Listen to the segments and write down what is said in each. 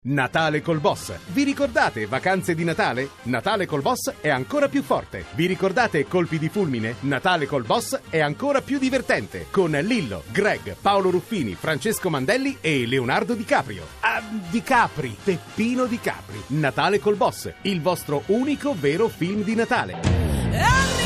Natale col Boss. Vi ricordate vacanze di Natale? Natale col Boss è ancora più forte. Vi ricordate colpi di fulmine? Natale col Boss è ancora più divertente. Con Lillo, Greg, Paolo Ruffini, Francesco Mandelli e Leonardo Di Caprio. Ah, Di Capri, Peppino Di Capri. Natale col Boss, il vostro unico vero film di Natale. Arriverà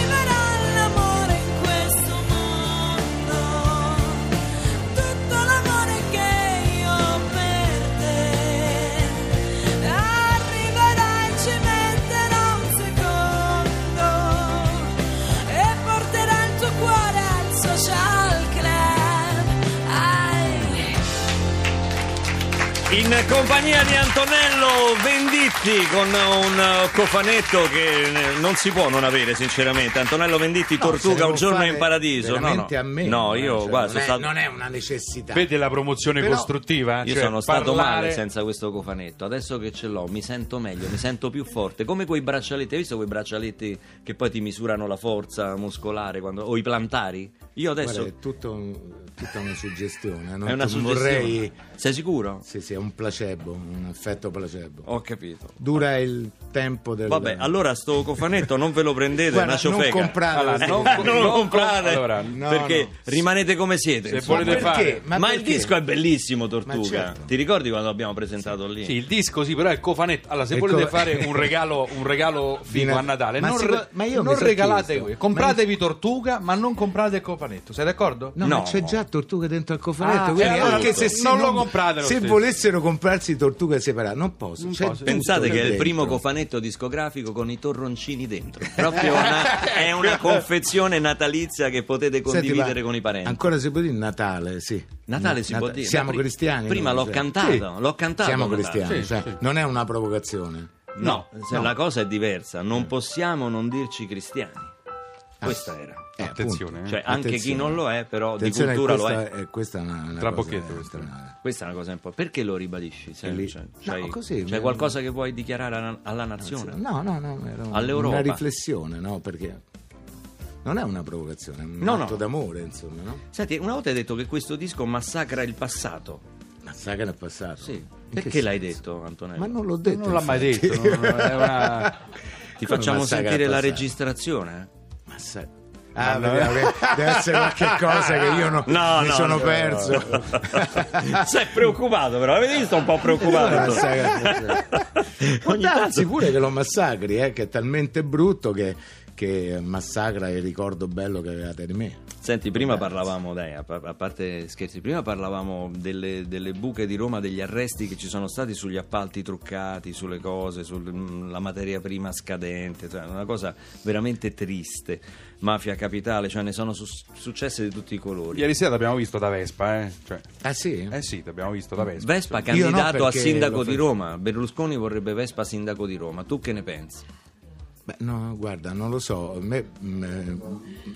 In compagnia di Antonello Venditti con un cofanetto che eh, non si può non avere sinceramente. Antonello Venditti, No, Tortuga, un giorno in paradiso. No, no. a me No, io cioè, guarda, non, stato... non è una necessità Vedi la promozione Però- costruttiva? Io Cioè, sono stato parlare- male senza questo cofanetto. Adesso che ce l'ho, mi sento meglio, mi sento più forte. Come quei braccialetti, hai visto quei braccialetti che poi ti misurano la forza muscolare quando- o i plantari? Io adesso Guarda, è tutto tutta una suggestione non è una suggestione. vorrei Sei sicuro? sì, sì, è un placebo un effetto placebo Ho capito. dura il tempo del Vabbè, allora sto cofanetto non ve lo prendete, è Guarda, una non comprate Allora, non- cose. non non comprate com- allora, no, perché no. rimanete come siete. Se insomma. volete Ma fare- Ma, il perché? disco è bellissimo, Tortuga. Ma certo. Ti ricordi quando abbiamo presentato lì? Sì, il disco sì, però è il cofanetto. Allora, se Il volete co- fare un regalo, un regalo figo Fino- a Natale, Ma non, si re- ma non regalate voi. Compratevi Tortuga, ma non comprate il cofanetto. Sei d'accordo? No, No. ma c'è già Tortuga dentro al cofanetto. Ah, quindi allora anche se si non lo comprate lo Se stesso. volessero comprarsi Tortuga separate, non posso. Non c'è posso. Pensate che è il primo cofanetto discografico con i torroncini dentro. Proprio una, è una confezione natalizia che potete Senti, condividere ma con i parenti. Ancora si può dire Natale, sì. Natale si Nat- può dire. Siamo pri- cristiani. Prima l'ho cioè. cantato, Sì. l'ho cantato. Siamo cristiani, Sì, cioè, sì. non è una provocazione. No, no. la cosa è diversa. Non possiamo non dirci cristiani. Questa era. Eh, Attenzione, eh. Cioè, anche chi Attenzione. non lo è, però di Attenzione, cultura lo questa è. è. Questa è una, una Tra cosa pocchetto, questa. Questa è una cosa un po'. Perché lo ribadisci? Lì- C'è, No, così, c'è qualcosa che vuoi dichiarare alla, alla nazione? No, no, no, All'Europa. una riflessione, no? Perché non è una provocazione, è un No, atto no. d'amore, insomma, no? Senti, una volta hai detto che questo disco massacra il passato. Ma sai che è passato? Sì. Perché l'hai detto, Antonello? Ma non l'ho detto. Non l'ha mai detto. no, è una- Ti Come facciamo massacra sentire il la passato? registrazione? Ma sai... Ah, che deve essere qualche cosa che io non, No, mi no, sono no. perso. Sei preoccupato, però. Avete visto un po' preoccupato? Ogni tanto- pure che lo massacri, eh, che è talmente brutto che, che massacra il ricordo bello che avevate di me. Senti, prima parlavamo, dai, a, a parte scherzi, prima parlavamo delle, delle buche di Roma, degli arresti che ci sono stati sugli appalti truccati, sulle cose, sulla materia prima scadente, cioè una cosa veramente triste. Mafia capitale, cioè ne sono su- successe di tutti i colori. Ieri sera l'abbiamo visto da Vespa, eh? Cioè, Ah sì? eh sì, l'abbiamo visto da Vespa. Vespa Io no, candidato a perché sindaco di Roma. Berlusconi vorrebbe Vespa sindaco di Roma. Tu che ne pensi? Beh, no, guarda, non lo so. A me, mm, eh,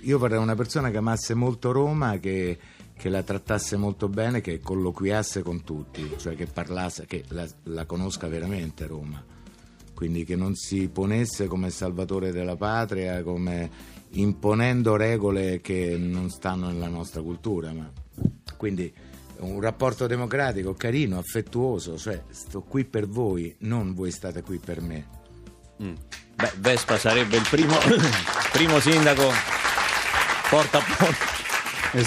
io vorrei una persona che amasse molto Roma, che, che la trattasse molto bene, che colloquiasse con tutti, cioè che parlasse, che la, la conosca veramente Roma. Quindi che non si ponesse come salvatore della patria, come imponendo regole che non stanno nella nostra cultura. Ma... Quindi un rapporto democratico, carino, affettuoso, cioè sto qui per voi, non voi state qui per me. Beh, Vespa sarebbe il primo, primo sindaco porta a porta.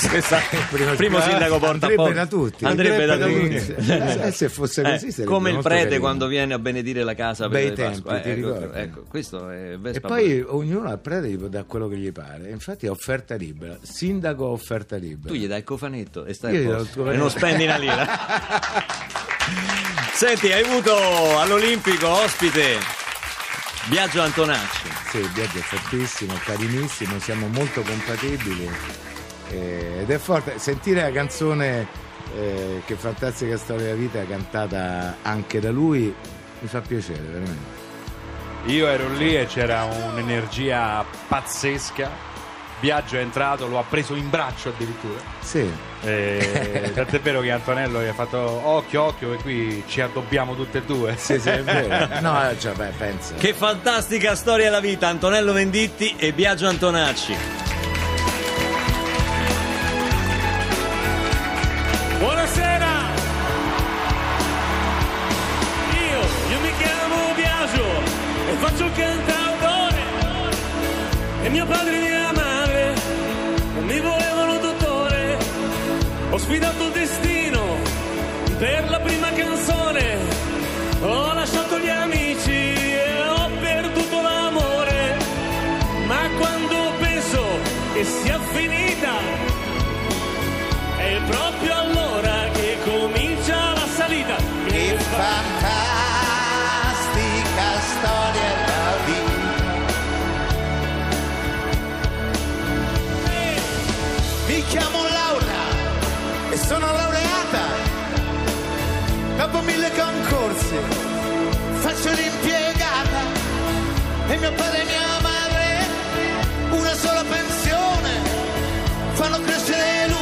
Questa- Primo- primo sindaco porta Andrebbe porta. da tutti. Andrebbe da Andrebbe tutti. da tutti. Eh, se fosse così Eh, come il prete carino. quando viene a benedire la casa per tempi. Eh, ecco, ecco, questo è Vespa. E poi ognuno al prete gli dare quello che gli pare. Infatti è offerta libera. Sindaco offerta libera. tu gli dai il cofanetto e stai Io e non spendi una lira. Senti, hai avuto all'Olimpico ospite Biagio Antonacci. Sì, il viaggio è fortissimo, carinissimo, siamo molto compatibili. eh, ed è forte. Sentire la canzone eh, Che fantastica storia della vita cantata anche da lui mi fa piacere, veramente. Io ero lì e c'era un'energia pazzesca. Biagio è entrato, lo ha preso in braccio addirittura. Sì. E, tant'è vero che Antonello gli ha fatto occhio, occhio, e qui ci addobbiamo tutte e due. Sì, sì, è vero. No, eh, cioè, beh, penso. Che fantastica storia la vita, Antonello Venditti e Biagio Antonacci. Buonasera! Io, io mi chiamo Biagio e faccio il cantautore e mio padre sfidato il destino per la prima canzone, ho lasciato gli amici e ho perduto l'amore, ma quando penso che sia finita, è proprio allora Dopo mille concorsi faccio l'impiegata e mio padre e mia madre una sola pensione fanno crescere Luca,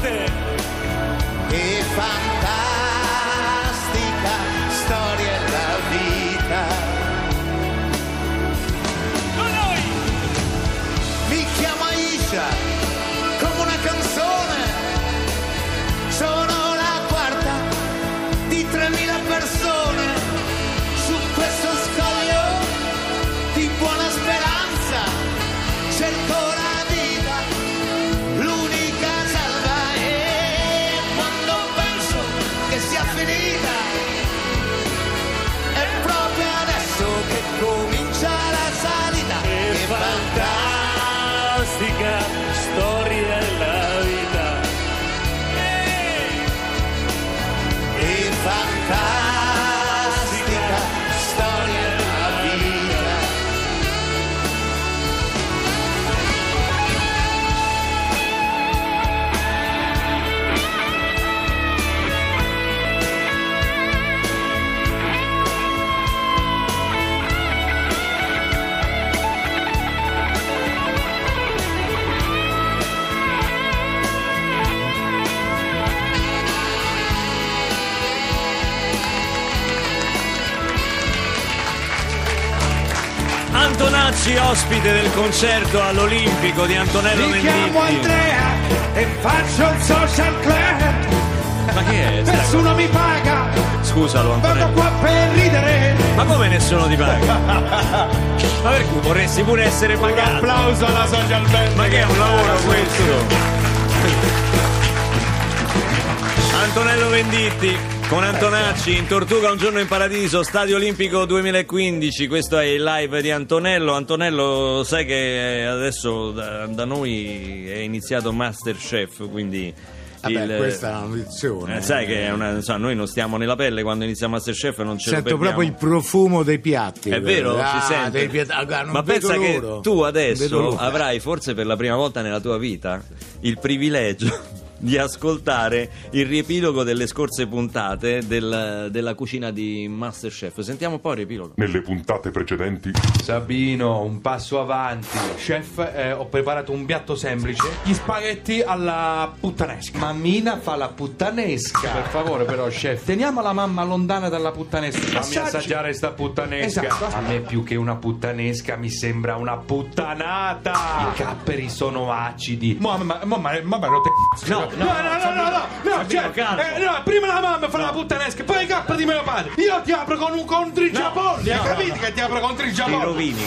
più ospite del concerto all'Olimpico di Antonello Mi chiamo Venditti. Andrea e faccio il social club. Ma che è? sta Nessuno mi paga? Scusalo, vado Antonello. qua per ridere. Ma come nessuno ti paga? Ma perché vorresti pure essere pagato? Applauso alla social band. Ma che è un lavoro questo? Antonello Venditti con Antonacci in Tortuga un giorno in paradiso Stadio Olimpico 2015 questo è il live di Antonello Antonello sai che adesso da, da noi è iniziato Masterchef quindi Vabbè, il- questa è una notizione. eh, sai che una, insomma, noi non stiamo nella pelle quando inizia Masterchef non ce Sento proprio il profumo dei piatti. È vero, Ah, si sente. dei piatti- ah, Ma pensa che loro. tu Non vedo adesso avrai forse per la prima volta nella tua vita il privilegio di ascoltare il riepilogo delle scorse puntate del- della cucina di Masterchef. Sentiamo poi il riepilogo. Nelle puntate precedenti Sabino, un passo avanti. Chef, eh, ho preparato un piatto semplice, gli spaghetti alla puttanesca. Mammina fa la puttanesca. Per favore però, chef, teniamo la mamma lontana dalla puttanesca. Fammi Assaggi. assaggiare sta puttanesca. Esatto. A me più che una puttanesca mi sembra una puttanata. I capperi sono acidi. Ma, ma, ma, ma, ma, ma non te cazzo. No, no, no, no, no, no, no, calmo. eh, no, prima la mamma fa la puttanesca, poi i capri di mio padre. Io ti apro con un contrigiapolli, hai no, capito no. che ti apro con Ti trigiapolli? rovini.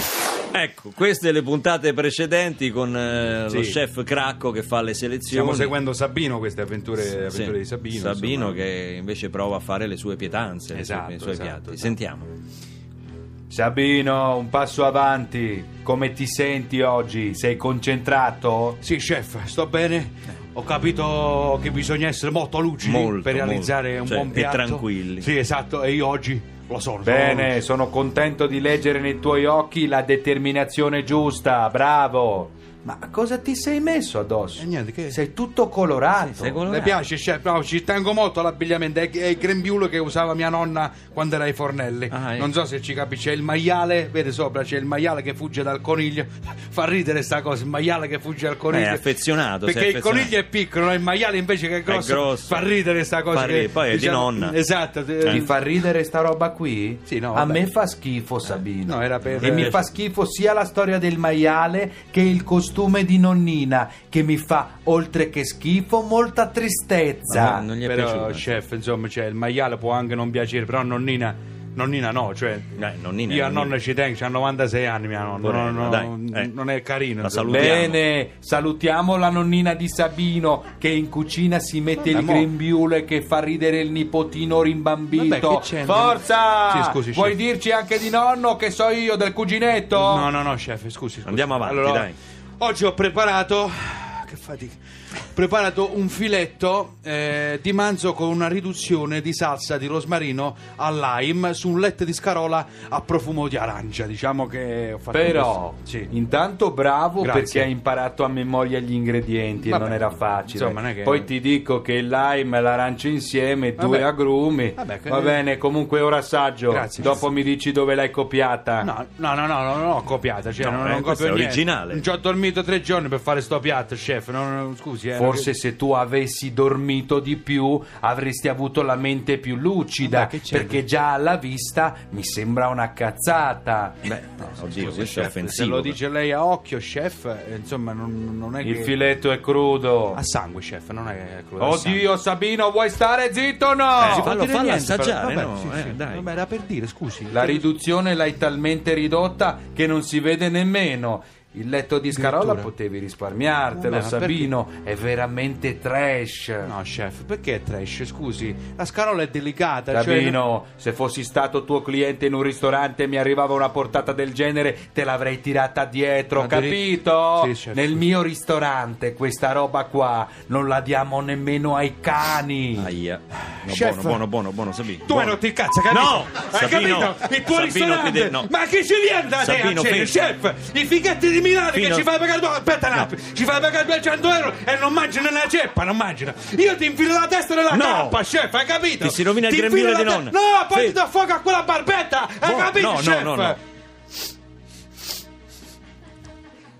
Ecco, queste le puntate precedenti con eh, lo Sì. chef Cracco che fa le selezioni. Stiamo seguendo Sabino, queste avventure, avventure Sì. di Sabino. Sabino insomma. che invece prova a fare le sue pietanze, i suoi- Esatto, i suoi esatto, piatti. esatto. Sentiamo. Sabino, un passo avanti. Come ti senti oggi? Sei concentrato? Sì, chef, sto bene. Ho capito che bisogna essere molto lucidi Molto, per realizzare molto. un Cioè, buon e piatto. tranquilli. Sì, esatto, e io oggi lo sono. sono Bene, sono contento di leggere nei tuoi occhi la determinazione giusta, bravo. Ma cosa ti sei messo addosso? E niente, che- Sei tutto colorato. Sei colorato. Le piace, chef? No, ci tengo molto all'abbigliamento. È, è il grembiule che usava mia nonna quando era ai fornelli. Ah, ecco. Non so se ci capisce. C'è il maiale, vede sopra, c'è il maiale che fugge dal coniglio. Fa ridere sta cosa, il maiale che fugge dal coniglio. Eh, è affezionato, Perché sei il affezionato. coniglio è piccolo, il maiale invece che è grosso. grosso. Fa ridere sta cosa. Fa ridere, che, poi è di nonna. Esatto. Ti fa ridere sta roba qui? Sì, no, A me fa schifo, Sabino. No, era per- E mi fa schifo sia la storia del maiale che il costume di nonnina, che mi fa, oltre che schifo, molta tristezza. No, non gli è Però, piaciuto. chef, insomma, cioè, il maiale può anche non piacere, però nonnina, nonnina no, cioè... Eh, nonnina, io a nonnina. nonna ci tengo, c'ha 96 anni mia nonna, Porella, no, no, dai, eh. non è carino. Salutiamo. Bene, salutiamo la nonnina di Sabino che in cucina si mette Vabbè, il mo- grembiule che fa ridere il nipotino rimbambito. Vabbè, che c'è? Forza! Sì, scusi, Vuoi chef. dirci anche di nonno che so io del cuginetto? No, no, no, chef, scusi. scusi. Andiamo avanti, Allora, dai. Oggi ho preparato. Che fatica. Preparato un filetto eh, di manzo con una riduzione di salsa di rosmarino al lime su un letto di scarola a profumo di arancia. Diciamo che ho fatto Però, questo. Sì. intanto bravo Grazie. perché hai imparato a memoria gli ingredienti Vabbè, e non era facile. insomma, non che- Poi ti dico che il lime e l'arancia insieme, due Vabbè. agrumi. Vabbè, che- Va bene, comunque ora assaggio. Grazie. Dopo mi dici dove l'hai copiata. No, no, no, no, no, non ho copiata. Cioè, No, non, eh, non questo copio è niente. originale. Non ci ho dormito tre giorni per fare sto piatto, chef. non- non- scusi, eh, Forse se tu avessi dormito di più avresti avuto la mente più lucida, Vabbè, c'è? perché già alla vista mi sembra una cazzata. Beh, oddio, questo è Chef, Se offensivo. lo dice lei a occhio, chef, eh, insomma, non, non è Il che. filetto è crudo. A sangue, chef, non è crudo. Oddio, Sabino, vuoi stare zitto o no? Eh, Si fallo- fallo niente, assaggiare, però- no, sì, eh, sì. dai. Vabbè, era per dire, scusi. La riduzione l'hai talmente ridotta che non si vede nemmeno. Il letto di Scarola potevi risparmiartelo, Vabbè, ma Sabino. È veramente trash. No, chef, perché è trash? Scusi, la scarola è delicata. cioè- Sabino, se fossi stato tuo cliente in un ristorante e mi arrivava una portata del genere, te l'avrei tirata dietro, Ma capito? Sì, chef. Nel mio ristorante questa roba qua non la diamo nemmeno ai cani. Aia. No, Chef. buono, buono, buono, buono, Sabino. Tu hai buono. rotto il cazzo, capito? No, Hai Sabino, capito? Il tuo Sabino, ristorante. qui de- no. Ma chi ci viene da te a Sabino, cena, chef? I fighetti di Milano Fino- che ci fai pagare. Aspetta un attimo, ci fai pagare 200 euro e non mangi nella ceppa, non mangi. Io ti infilo la testa nella No. cappa, chef, hai capito? Ti si rovina il grembiule di nonna. te- No, poi Sì. ti do fuoco a quella barbetta, hai Boh, capito, no, no, chef? no, no.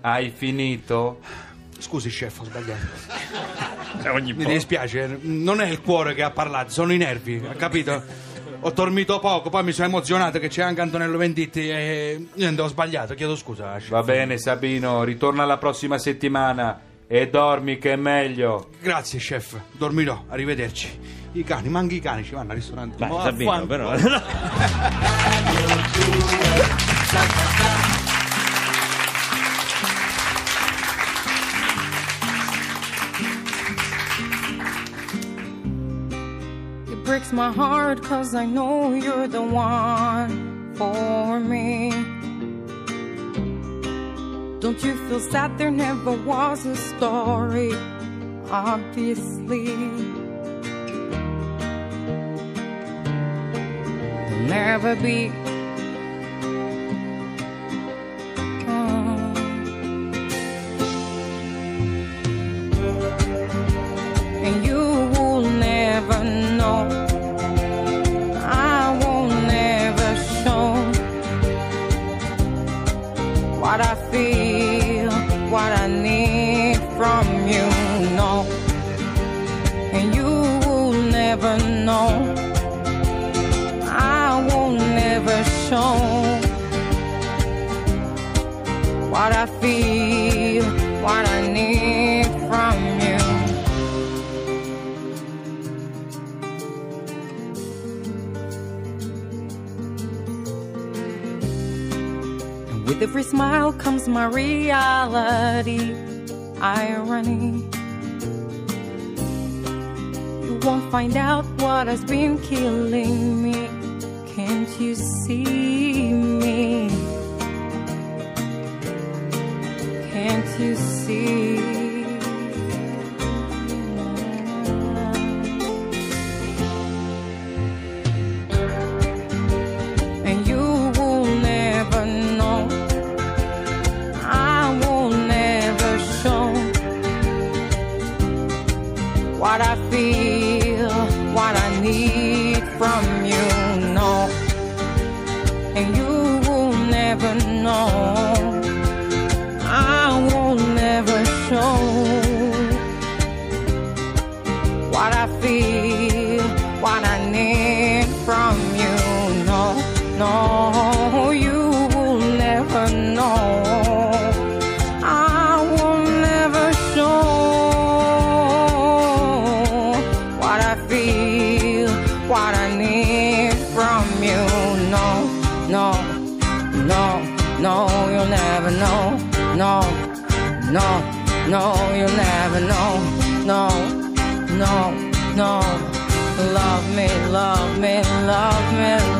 Hai finito? Scusi, chef, ho sbagliato. Ogni Mi po'. dispiace, non è il cuore che ha parlato, sono i nervi, ha capito? Ho dormito poco, poi mi sono emozionato che c'è anche Antonello Venditti e niente, ho sbagliato, chiedo scusa. Va bene, Sabino, ritorna la prossima settimana e dormi che è meglio. Grazie, chef, dormirò, arrivederci. I cani, ma anche i cani ci vanno al ristorante. Ma Sabino, però. breaks my heart cause I know you're the one for me. Don't you feel sad there never was a story? Obviously, there'll never be. I feel, what I need from you. And with every smile comes my reality, irony. You won't find out what has been killing me. Can't you see me? You see? No, you'll never know. No, no, no. Love me, love me, love me,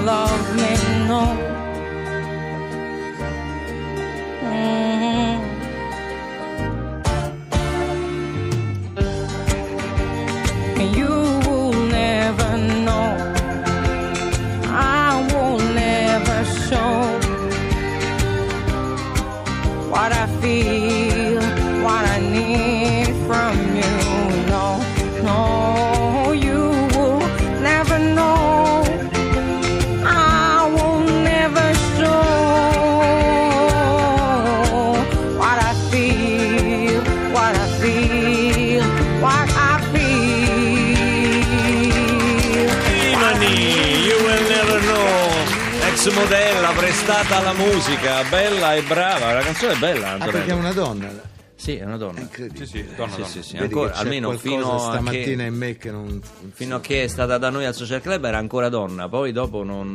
prestata alla musica, bella e brava. La canzone è bella, Ah, Antonello. perché è una donna. Sì, è una donna. Incredibile. Sì, sì, donna, Sì, donna. sì, sì, ancora, almeno fino a stamattina che, in me che non fino a che è stata da noi al Social Club era ancora donna, poi dopo non,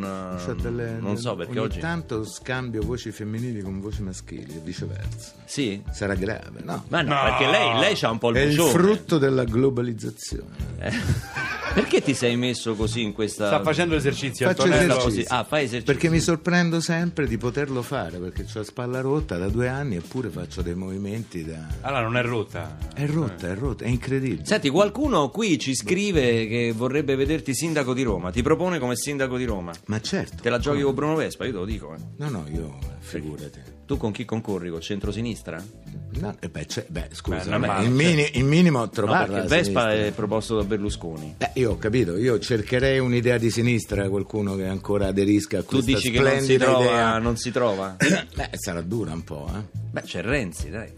delle- non so perché ogni oggi... tanto scambio voci femminili con voci maschili e viceversa. Sì? Sarà grave, no? Ma no, perché lei, lei c'ha un po' il È il vocione. frutto della globalizzazione. Eh. Perché ti sei messo così in questa... Sta facendo esercizi Faccio Antonello. esercizi. Ah, fai esercizi. Perché mi sorprendo sempre di poterlo fare, perché ho la spalla rotta da due anni eppure faccio dei movimenti da... Allora non è rotta. È rotta, è rotta, è incredibile. Senti, qualcuno qui ci scrive che vorrebbe vederti sindaco di Roma. Ti propone come sindaco di Roma. Ma certo. Te la giochi con Bruno Vespa? Io te lo dico. eh. No, no, io figurati. Tu con chi concorri? Col centro-sinistra? No, eh beh, cioè, beh, scusa, Beh, beh, il, mini- il minimo No, trovarla. perché la Vespa è proposto da Berlusconi. Beh, io ho capito, io cercherei un'idea di sinistra, qualcuno che ancora aderisca a Tu questa dici che non si, trova, non si trova? Beh, sarà dura un po', eh. Beh, c'è Renzi, dai.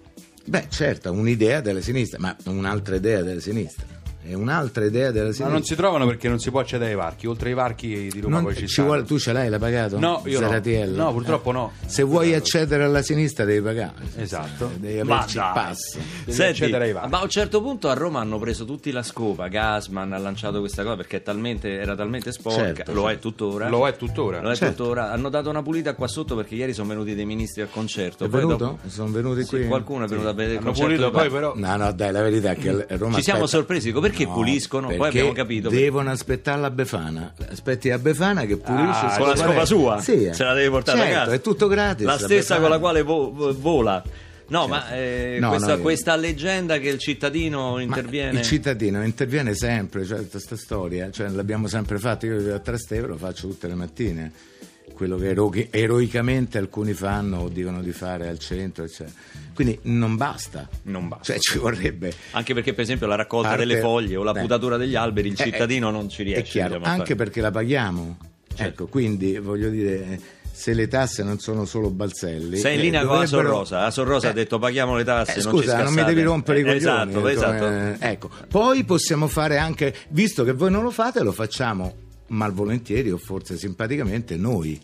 Beh, certo, un'idea della sinistra, ma un'altra idea della sinistra. È un'altra idea della Ma sinistra. non si trovano perché non si può accedere ai varchi. Oltre ai varchi di Roma Non- poi ci ci vuole- tu ce l'hai, l'hai pagato? No, io no. Zaratiello? No, purtroppo no. Se vuoi accedere alla sinistra devi pagare. Esatto. Devi averci il dai. pass. Devi Senti, accedere ai varchi. ma a un certo punto a Roma hanno preso tutti la scopa. Gasman ha lanciato questa cosa perché è talmente- era talmente sporca. Certo, lo è certo. tuttora. Lo è tuttora. Lo è Certo. tuttora. Hanno dato una pulita qua sotto perché ieri sono venuti dei ministri al concerto. È Poi venuto? dopo- Sono venuti Sì, qui? qualcuno è venuto a vedere il Hanno concerto. pulito poi però... No, no, dai, la verità è che Roma Ci siamo sorpresi, dico, perché No, puliscono? Poi perché abbiamo capito. Devono aspettare la Befana. Aspetti la Befana che pulisce. Ah, con la scopa sua? Sì, eh. Se la devi portare certo, a casa. è tutto gratis. La stessa Befana. con la quale vo- vo- vola. No, ma eh, No, questa, no, questa leggenda che il cittadino Ma interviene. il cittadino interviene sempre, cioè questa storia, cioè, l'abbiamo sempre fatto, io a Trastevere, lo faccio tutte le mattine, quello che ero- eroicamente alcuni fanno o dicono di fare al centro, eccetera. Quindi non basta, Non basta. cioè ci vorrebbe... Anche perché, per esempio, la raccolta Parte- delle foglie o la Beh. putatura degli alberi, il Eh, cittadino eh, non ci riesce. È chiaro, diciamo, anche perché la paghiamo. Certo. Ecco, quindi voglio dire, se le tasse non sono solo balzelli... Sei in eh, linea con la dovrebbero- Sorrosa. La Sorrosa ha Eh, detto paghiamo le tasse. eh, non scusa, non, mi scassate. devi rompere i Eh, coglioni. Esatto, come- esatto. ecco. Poi possiamo fare anche, visto che voi non lo fate, lo facciamo malvolentieri o forse simpaticamente noi.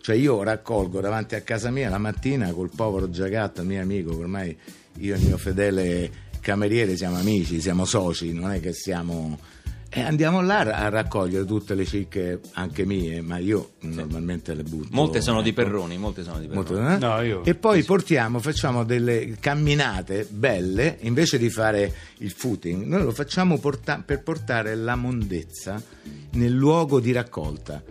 Cioè io raccolgo davanti a casa mia la mattina col povero Giagatto, mio amico, ormai io e il mio fedele cameriere siamo amici, siamo soci, non è che siamo... E andiamo là a raccogliere tutte le cicche, anche mie, ma io normalmente le butto. Molte sono di ecco. Perroni, molte sono di Perroni. Molto, eh? No, io- E poi portiamo, facciamo delle camminate belle, invece di fare il footing, noi lo facciamo porta- per portare la mondezza nel luogo di raccolta.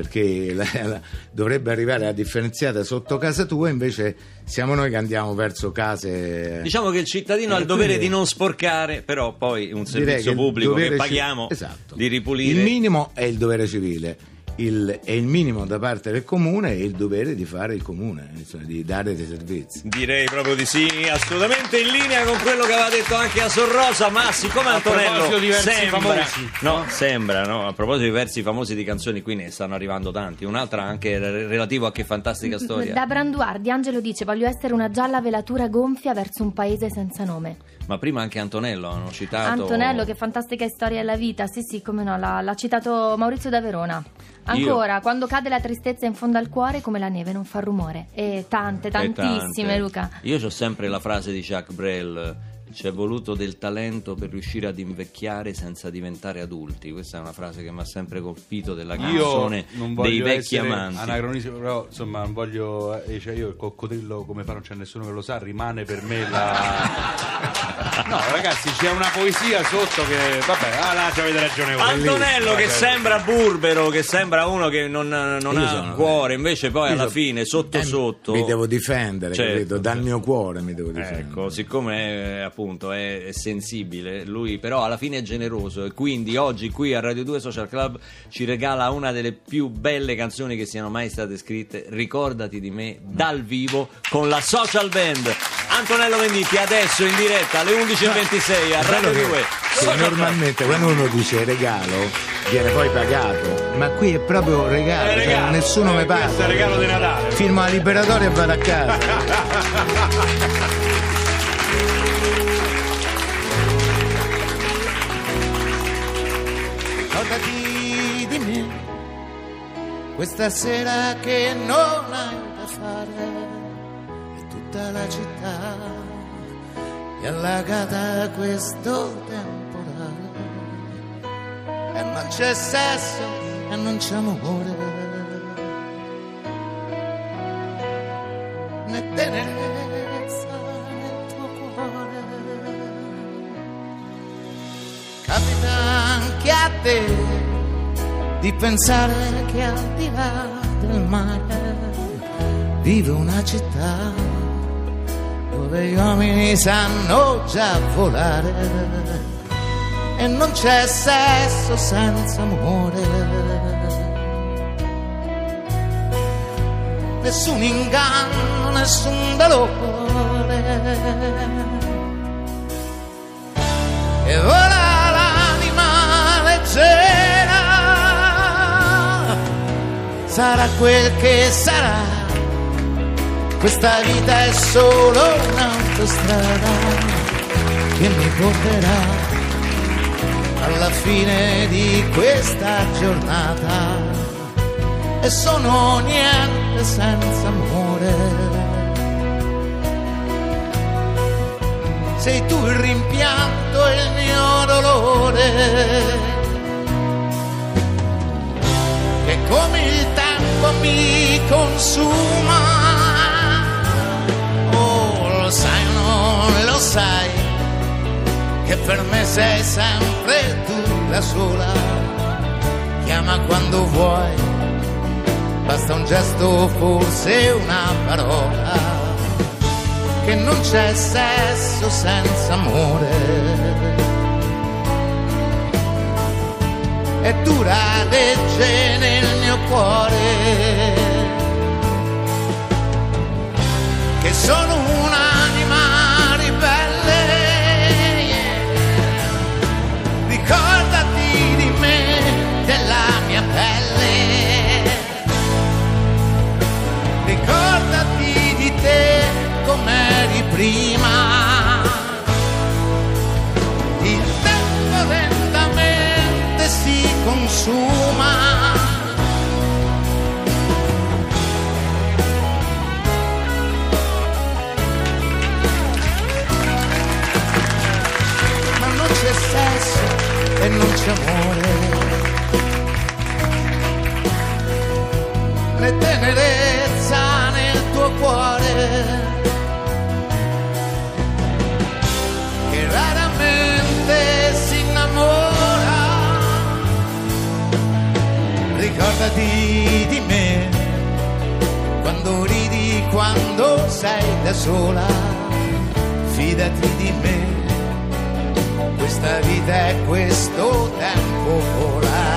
Perché la- la- dovrebbe arrivare la differenziata sotto casa tua, invece siamo noi che andiamo verso case. Diciamo che il cittadino ha il Eh, dovere quindi- di non sporcare, però poi un servizio pubblico che dovere ci- paghiamo Esatto. di ripulire. Il minimo è il dovere civile, il, è il minimo da parte del comune e il dovere di fare il comune, insomma, di dare dei servizi. Direi proprio di sì, assolutamente in linea con quello che aveva detto anche a Sorrosa, ma siccome A Antonello proposito di versi sembra, famosi. no, sembra, no? a proposito di versi famosi di canzoni, qui ne stanno arrivando tanti, un'altra anche re- relativo a che fantastica storia. Da Branduardi Angelo dice voglio essere una gialla velatura gonfia verso un paese senza nome. Ma prima anche Antonello hanno citato Antonello, che fantastica storia della vita. Sì, sì, come no, l'ha, l'ha citato Maurizio da Verona. Ancora, quando cade la tristezza in fondo al cuore, come la neve non fa rumore. E tante, E tantissime, tante. Luca. Io ho sempre la frase di Jacques Brel. Ci è voluto del talento per riuscire ad invecchiare senza diventare adulti. Questa è una frase che mi ha sempre colpito della canzone dei vecchi amanti. anacronismo, però insomma non voglio. eh, cioè io il coccodrillo come fa non c'è nessuno che lo sa, rimane per me la. No, ragazzi, c'è una poesia sotto che. Vabbè, ah, là ci avete ragione voi. Antonello che Vabbè. sembra burbero, che sembra uno che non, non ha sono- cuore, invece poi alla so- fine, sotto eh, sotto... Mi devo difendere, Certo, capito? Dal certo. mio cuore mi devo difendere. Ecco, siccome è, appunto è, è sensibile, lui però alla fine è generoso e quindi oggi qui a Radio 2 Social Club ci regala una delle più belle canzoni che siano mai state scritte, Ricordati di me, dal vivo con la Social Band. Antonello Venditti adesso in diretta alle 11.26 a Radio che- 2 che normalmente quando uno dice regalo viene poi pagato, ma qui è proprio regalo, È cioè regalo. nessuno mi Eh, questo paga. è regalo di Natale. Firmo la liberatoria e vado a casa. questa sera che non hai da fare e tutta la città è allagata da questo temporale. E non c'è sesso e non c'è amore. Né tenerezza nel tuo cuore. Capita anche a te di pensare che al di là del mare vive una città dove gli uomini sanno già volare e non c'è sesso senza amore. Nessun inganno nessun dolore. E vola sarà quel che sarà. Questa vita è solo un'autostrada che mi porterà alla fine di questa giornata. E sono niente senza amore. Sei tu il rimpianto e il mio dolore che come il tempo mi consuma. Oh lo sai o non lo sai che per me sei sempre tu la sola. Chiama quando vuoi basta un gesto forse una parola. Che non c'è sesso senza amore. E dura legge nel mio cuore, che sono un'anima ribelle. Ricordati di me, della mia pelle. Ricordati di te com'eri prima. consuma. Ma non c'è sesso e non c'è amore. Le tenere ricordati di me, quando ridi, quando sei da sola, fidati di me, questa vita è questo tempo volare.